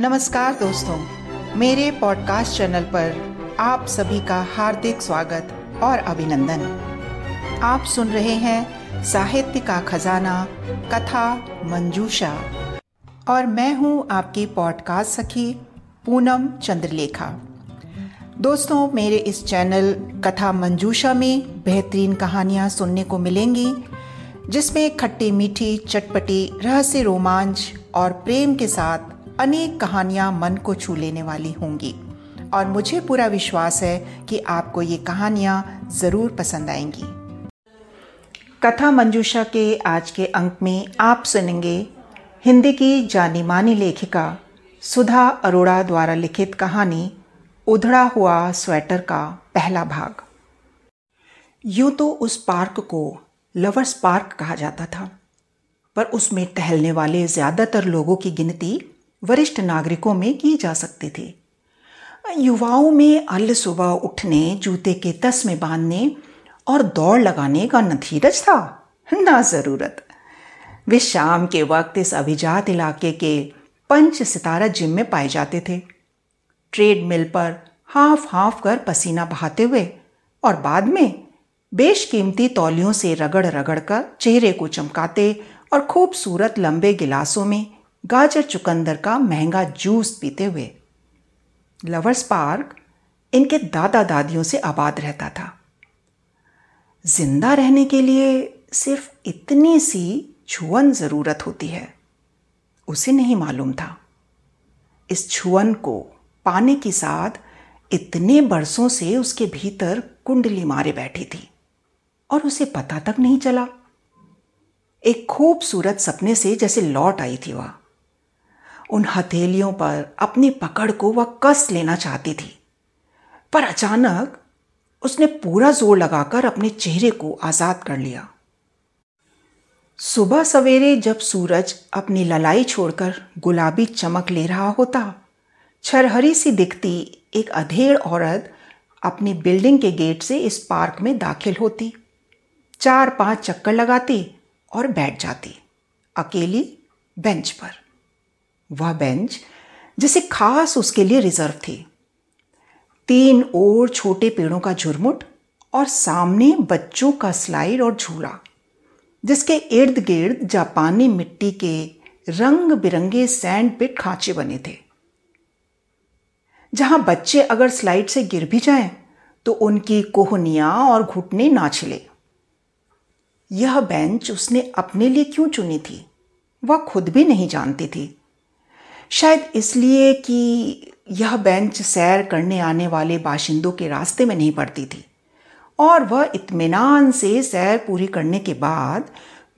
नमस्कार दोस्तों, मेरे पॉडकास्ट चैनल पर आप सभी का हार्दिक स्वागत और अभिनंदन। आप सुन रहे हैं साहित्य का खजाना, कथा मंजूषा। और मैं हूँ आपकी पॉडकास्ट सखी, पूनम चंद्रलेखा। दोस्तों, मेरे इस चैनल कथा मंजूषा में बेहतरीन कहानियाँ सुनने को मिलेंगी, जिसमें खट्टी मीठी, चटपटी, रहस्य रोमांच और प्रेम के साथ अनेक कहानियाँ मन को छू लेने वाली होंगी। और मुझे पूरा विश्वास है कि आपको ये कहानियाँ ज़रूर पसंद आएँगी। कथा मंजूषा के आज के अंक में आप सुनेंगे हिंदी की जानी मानी लेखिका सुधा अरोड़ा द्वारा लिखित कहानी उधड़ा हुआ स्वेटर का पहला भाग। यूँ तो उस पार्क को लवर्स पार्क कहा जाता था, पर उसमें टहलने वाले ज़्यादातर लोगों की गिनती वरिष्ठ नागरिकों में की जा सकते थे। युवाओं में अल सुबह उठने, जूते के तस में बांधने और दौड़ लगाने का नथीरज था। ना ज़रूरत। वे शाम के वक्त इस अभिजात इलाके के पंच सितारा जिम में पाए जाते थे। ट्रेड मिल पर हाफ़ हाफ़ कर पसीना बहाते हुए और बाद में बेशकीमती तौलियों से रगड़ रगड़ कर चेहरे को चमकाते और खूबसूरत लंबे गिलासों में गाजर चुकंदर का महँगा जूस पीते हुए। लवर्स पार्क इनके दादा दादियों से आबाद रहता था। ज़िंदा रहने के लिए सिर्फ़ इतनी सी छुअन ज़रूरत होती है, उसे नहीं मालूम था। इस छुअन को पाने के साथ इतने बरसों से उसके भीतर कुंडली मारे बैठी थी और उसे पता तक नहीं चला। एक खूबसूरत सपने से जैसे लौट आई थी वह। उन हथेलियों पर अपनी पकड़ को वह कस लेना चाहती थी। पर अचानक उसने पूरा ज़ोर लगाकर अपने चेहरे को आज़ाद कर लिया। सुबह सवेरे जब सूरज अपनी ललाई छोड़कर गुलाबी चमक ले रहा होता, छरहरी सी दिखती एक अधेड़ औरत अपनी बिल्डिंग के गेट से इस पार्क में दाखिल होती। चार पाँच चक्कर लगाती और बैठ जाती, अकेली बेंच पर। वह बेंच, जिसे खास उसके लिए रिज़र्व थी। तीन और छोटे पेड़ों का झुरमुट और सामने बच्चों का स्लाइड और झूला, जिसके इर्द गिर्द जापानी मिट्टी के रंग बिरंगे सैंड पिट खांचे बने थे। जहाँ बच्चे अगर स्लाइड से गिर भी जाएँ तो उनकी कोहनियाँ और घुटने ना छिले। यह बेंच उसने अपने लिए क्यों चुनी थी? वह खुद भी नहीं जानती थी। शायद इसलिए कि यह बेंच सैर करने आने वाले बाशिंदों के रास्ते में नहीं पड़ती थी। और वह इत्मीनान से सैर पूरी करने के बाद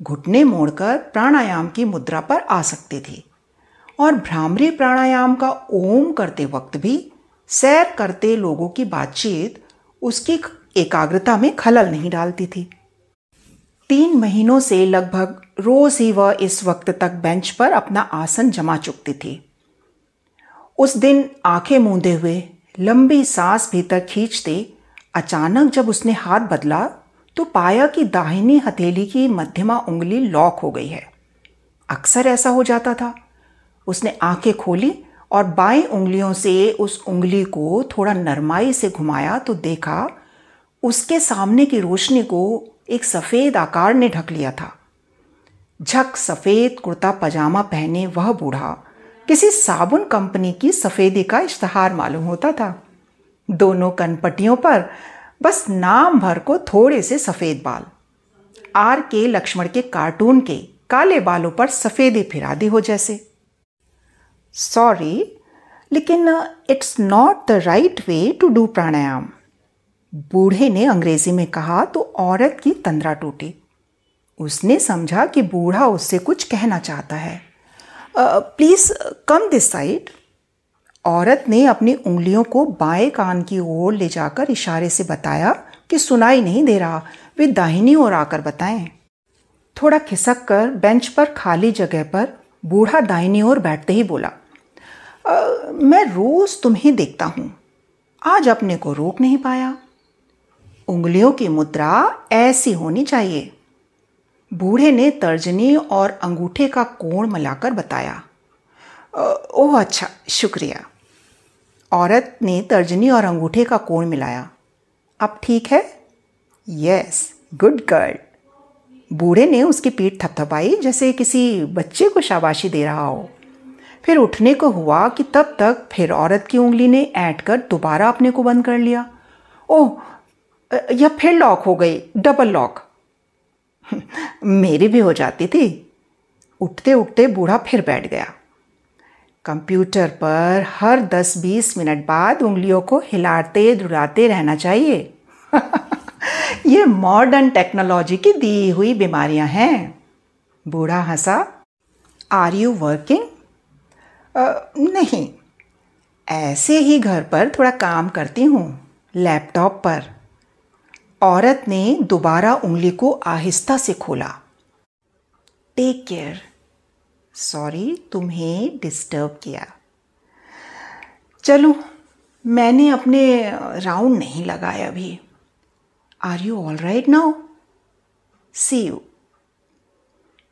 घुटने मोड़कर प्राणायाम की मुद्रा पर आ सकते थे। और भ्रामरी प्राणायाम का ओम करते वक्त भी सैर करते लोगों की बातचीत उसकी एकाग्रता में खलल नहीं डालती थी। तीन महीनों से लगभग रोज ही वह इस वक्त तक बेंच पर अपना आसन जमा चुकती थी। उस दिन आँखें मूंदे हुए, लंबी सांस भीतर खींचते, अचानक जब उसने हाथ बदला तो पाया कि दाहिनी हथेली की मध्यमा उंगली लॉक हो गई है। अक्सर ऐसा हो जाता था। उसने आँखें खोली और बाएँ उंगलियों से उस उंगली को थोड़ा नरमाई से घुमाया तो देखा, उसके सामने की रोशनी को एक सफ़ेद आकार ने ढक लिया था। झक सफ़ेद कुर्ता पजामा पहने वह बूढ़ा किसी साबुन कंपनी की सफ़ेदी का इश्तहार मालूम होता था। दोनों कनपटियों पर बस नाम भर को थोड़े से सफ़ेद बाल। आर के लक्ष्मण के कार्टून के काले बालों पर सफ़ेदी फिरा दी हो जैसे। सॉरी, लेकिन it's not the right way to do pranayama. बूढ़े ने अंग्रेज़ी में कहा तो औरत की तंद्रा टूटी। उसने समझा कि बूढ़ा उससे कुछ कहना चाहता है। प्लीज़ कम दिस साइड औरत ने अपनी उंगलियों को बाएँ कान की ओर ले जाकर इशारे से बताया कि सुनाई नहीं दे रहा। वे दाहिनी ओर आकर बताएँ। थोड़ा खिसक कर बेंच पर खाली जगह पर बूढ़ा दाहिनी ओर बैठते ही बोला आ, मैं रोज तुम्हें देखता हूँ। आज अपने को रोक नहीं पाया। उंगलियों की मुद्रा ऐसी होनी चाहिए। बूढ़े ने तर्जनी और अंगूठे का कोण मिलाकर बताया। ओह अच्छा शुक्रिया। औरत ने तर्जनी और अंगूठे का कोण मिलाया। अब ठीक है? यस गुड गर्ल बूढ़े ने उसकी पीठ थपथपाई, जैसे किसी बच्चे को शाबाशी दे रहा हो। फिर उठने को हुआ कि तब तक फिर औरत की उंगली ने ऐंठ कर दोबारा अपने को बंद कर लिया। ओह यह फिर लॉक हो गई, डबल लॉक। मेरी भी हो जाती थी। उठते उठते बूढ़ा फिर बैठ गया। कंप्यूटर पर हर 10-20 मिनट बाद उंगलियों को हिलाते धुलाते रहना चाहिए। ये मॉडर्न टेक्नोलॉजी की दी हुई बीमारियाँ हैं। बूढ़ा हंसा आर यू वर्किंग नहीं। ऐसे ही घर पर थोड़ा काम करती हूँ लैपटॉप पर। औरत ने दोबारा उंगली को आहिस्ता से खोला। टेक केयर सॉरी तुम्हें डिस्टर्ब किया। चलो, मैंने अपने राउंड नहीं लगाए अभी। Are you all right now see you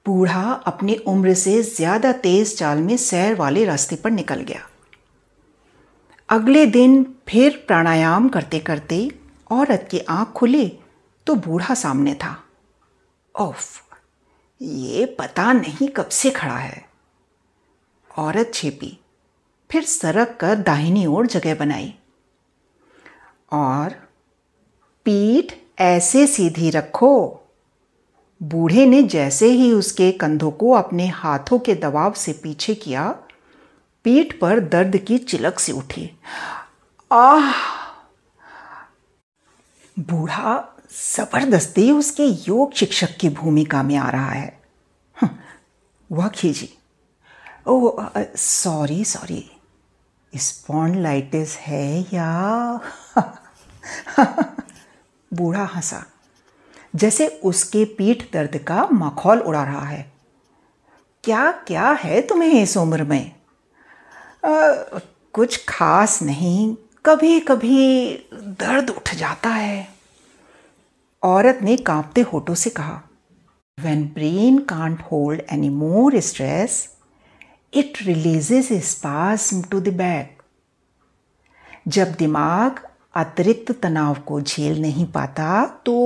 बूढ़ा अपनी उम्र से ज़्यादा तेज चाल में सैर वाले रास्ते पर निकल गया। अगले दिन फिर प्राणायाम करते करते औरत की आँख खुली तो बूढ़ा सामने था। ओफ ये पता नहीं कब से खड़ा है। औरत छेपी, फिर सरक कर दाहिनी ओर जगह बनाई। और, पीठ ऐसे सीधी रखो, बूढ़े ने जैसे ही उसके कंधों को अपने हाथों के दबाव से पीछे किया, पीठ पर दर्द की चिलक सी उठी। आह! बूढ़ा ज़बरदस्ती उसके योग शिक्षक की भूमिका में आ रहा है। हम्म, वह खींची। Oh sorry sorry. स्पॉन्डलाइटिस है या? बूढ़ा हंसा। जैसे उसके पीठ दर्द का मखौल उड़ा रहा है। क्या क्या है तुम्हें इस उम्र में? आ, कुछ खास नहीं कभी कभी दर्द उठ जाता है। औरत ने कांपते होठों से कहा when brain can't hold any more stress it releases spasm to the back जब दिमाग अतिरिक्त तनाव को झेल नहीं पाता तो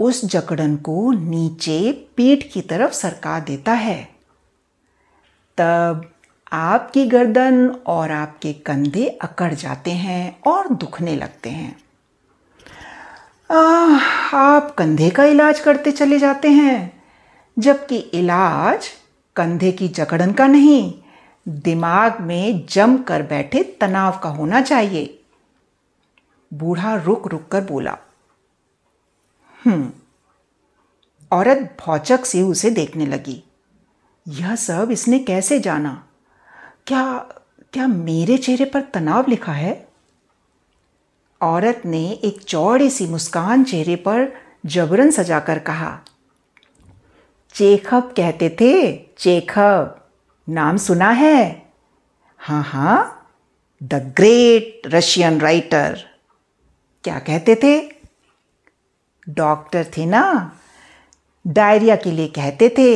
उस जकड़न को नीचे पीठ की तरफ़ सरका देता है। तब आपकी गर्दन और आपके कंधे अकड़ जाते हैं और दुखने लगते हैं। आ, आप कंधे का इलाज करते चले जाते हैं जबकि इलाज कंधे की जकड़न का नहीं दिमाग में जम कर बैठे तनाव का होना चाहिए। बूढ़ा रुक रुक कर बोला हम्म। औरत भौचक से उसे देखने लगी यह सब इसने कैसे जाना? क्या क्या मेरे चेहरे पर तनाव लिखा है? औरत ने एक चौड़ी सी मुस्कान चेहरे पर जबरन सजाकर कहा, चेखब कहते थे, चेखब, नाम सुना है? हाँ हाँ द ग्रेट रशियन राइटर। क्या कहते थे? डॉक्टर थे ना, डायरिया के लिए कहते थे,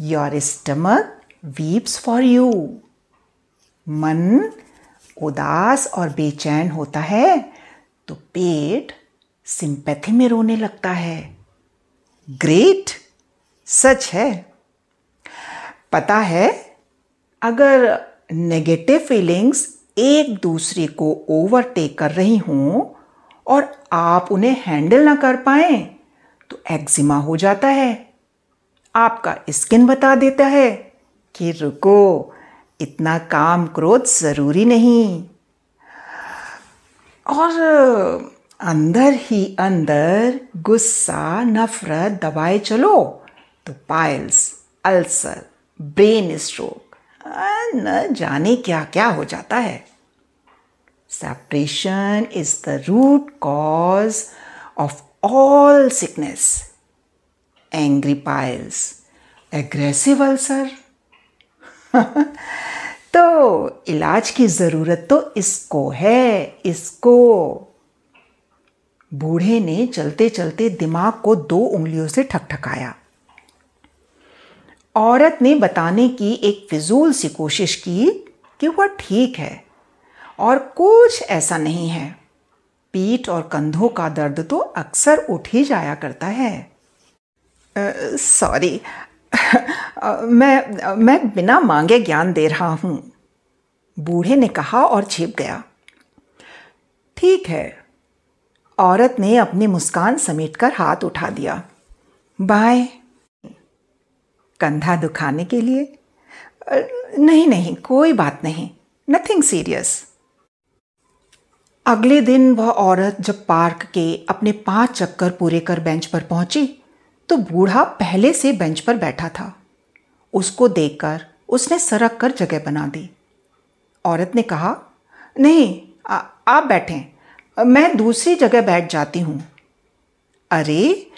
your stomach weeps for you मन उदास और बेचैन होता है तो पेट सिंपैथी में रोने लगता है। ग्रेट, सच है। पता है, अगर नेगेटिव फीलिंग्स एक दूसरे को ओवरटेक कर रही हों और आप उन्हें हैंडल ना कर पाए तो एक्जिमा हो जाता है। आपका स्किन बता देता है कि रुको इतना काम क्रोध ज़रूरी नहीं। और, अंदर ही अंदर गुस्सा, नफरत, दबाए चलो तो पाइल्स अल्सर ब्रेन स्ट्रोक न जाने क्या क्या हो जाता है। Separation is the root cause of all sickness angry piles aggressive ulcer तो इलाज की ज़रूरत तो इसको है, इसको। बूढ़े ने चलते चलते दिमाग को दो उंगलियों से ठकठकाया। औरत ने बताने की एक फिजूल सी कोशिश की कि वह ठीक है और कुछ ऐसा नहीं है। पीठ और कंधों का दर्द तो अक्सर उठ ही जाया करता है। सॉरी मैं मैं बिना मांगे ज्ञान दे रहा हूँ। बूढ़े ने कहा और छिप गया। ठीक है। औरत ने अपनी मुस्कान समेटकर हाथ उठा दिया। बाय। कंधा दुखाने के लिए। नहीं नहीं, कोई बात नहीं। नथिंग सीरियस अगले दिन वह औरत जब पार्क के अपने पाँच चक्कर पूरे कर बेंच पर पहुँची तो बूढ़ा पहले से बेंच पर बैठा था। उसको देखकर उसने सरक कर जगह बना दी। औरत ने कहा नहीं आ, आप बैठें। मैं दूसरी जगह बैठ जाती हूँ। अरे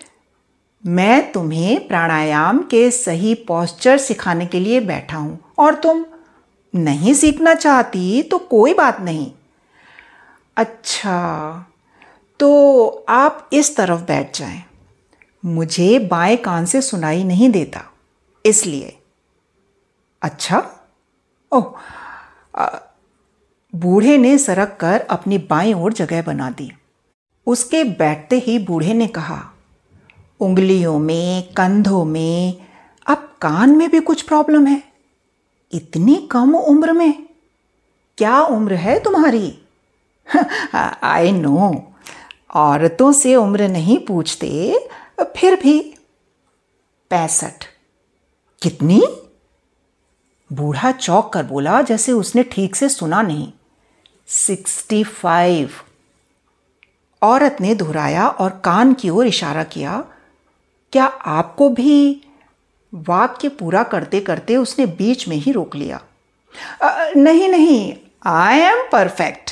मैं तुम्हें प्राणायाम के सही पॉस्चर सिखाने के लिए बैठा हूँ। और तुम नहीं सीखना चाहती तो कोई बात नहीं। अच्छा तो आप इस तरफ़ बैठ जाएँ। मुझे बाएँ कान से सुनाई नहीं देता। इसलिए। अच्छा? ओह बूढ़े ने सरक कर अपनी बाएँ ओर जगह बना दी। उसके बैठते ही बूढ़े ने कहा, उंगलियों में, कंधों में, अब कान में भी कुछ प्रॉब्लम है। इतनी कम उम्र में। क्या उम्र है तुम्हारी? आई नो औरतों से उम्र नहीं पूछते। फिर भी पैंसठ। कितनी? बूढ़ा चौक कर बोला जैसे उसने ठीक से सुना नहीं। Sixty five. औरत ने दोहराया और कान की ओर इशारा किया क्या आपको भी वाक्य पूरा करते करते उसने बीच में ही रोक लिया? आ, नहीं नहीं आई एम परफेक्ट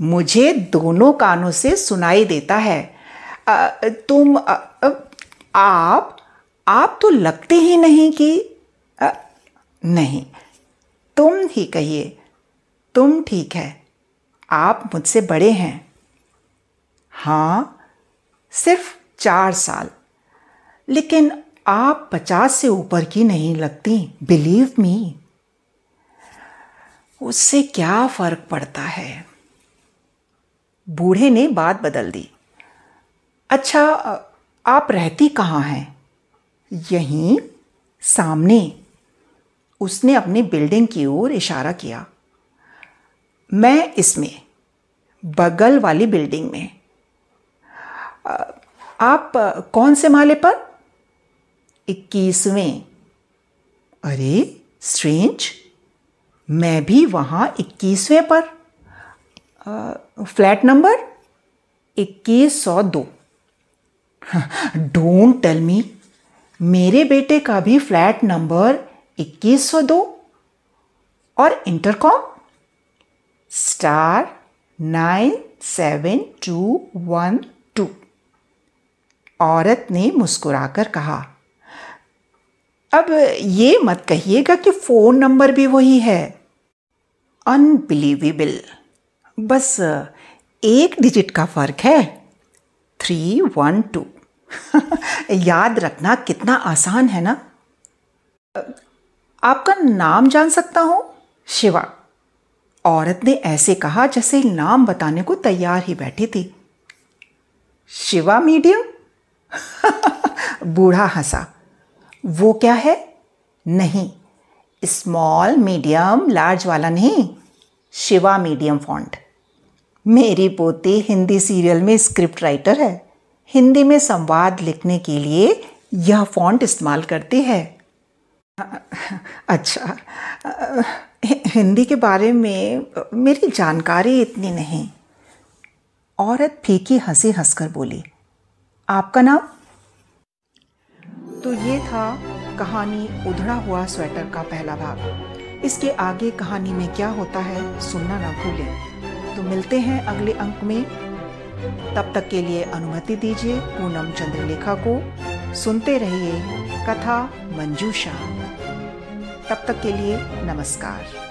मुझे दोनों कानों से सुनाई देता है। आ, तुम आ, आप आप तो लगते ही नहीं कि नहीं, तुम ही कहिए, तुम ठीक है, आप मुझसे बड़े हैं। हाँ सिर्फ़ चार साल। लेकिन आप पचास से ऊपर की नहीं लगती बिलीव मी उससे क्या फ़र्क पड़ता है? बूढ़े ने बात बदल दी। अच्छा आप रहती कहाँ हैं? यहीं, सामने। उसने अपनी बिल्डिंग की ओर इशारा किया। मैं इसमें, बगल वाली बिल्डिंग में। आप कौन से माले पर? इक्कीसवें। अरे, स्ट्रेंज, मैं भी वहाँ इक्कीसवें पर। Flat number? इक्कीस सौ दो। डोंट टेल मी मेरे बेटे का भी फ्लैट नंबर इक्कीस सौ दो और intercom star nine seven two one two औरत ने मुस्कुराकर कहा, अब ये मत कहिएगा कि फ़ोन नंबर भी वही है। अनबिलीवेबल बस, एक डिजिट का फ़र्क है। थ्री वन टू याद रखना कितना आसान है ना? आपका नाम जान सकता हूँ? शिवा। औरत ने ऐसे कहा जैसे नाम बताने को तैयार ही बैठी थी। शिवा मीडियम? बूढ़ा हंसा। वो क्या है? नहीं स्मॉल मीडियम लार्ज वाला नहीं। शिवा मीडियम फॉन्ट मेरी पोती हिंदी सीरियल में स्क्रिप्ट राइटर है। हिंदी में संवाद लिखने के लिए यह फॉन्ट इस्तेमाल करती है। अच्छा हिंदी के बारे में, मेरी जानकारी इतनी नहीं। औरत फीकी हँसी हंसकर बोली, आपका नाम? तो ये था कहानी उधड़ा हुआ स्वेटर का पहला भाग। इसके आगे कहानी में क्या होता है, सुनना ना भूलें। तो मिलते हैं अगले अंक में। तब तक के लिए अनुमति दीजिए पूनम चंद्रलेखा को। सुनते रहिए कथा मंजूषा। तब तक के लिए नमस्कार।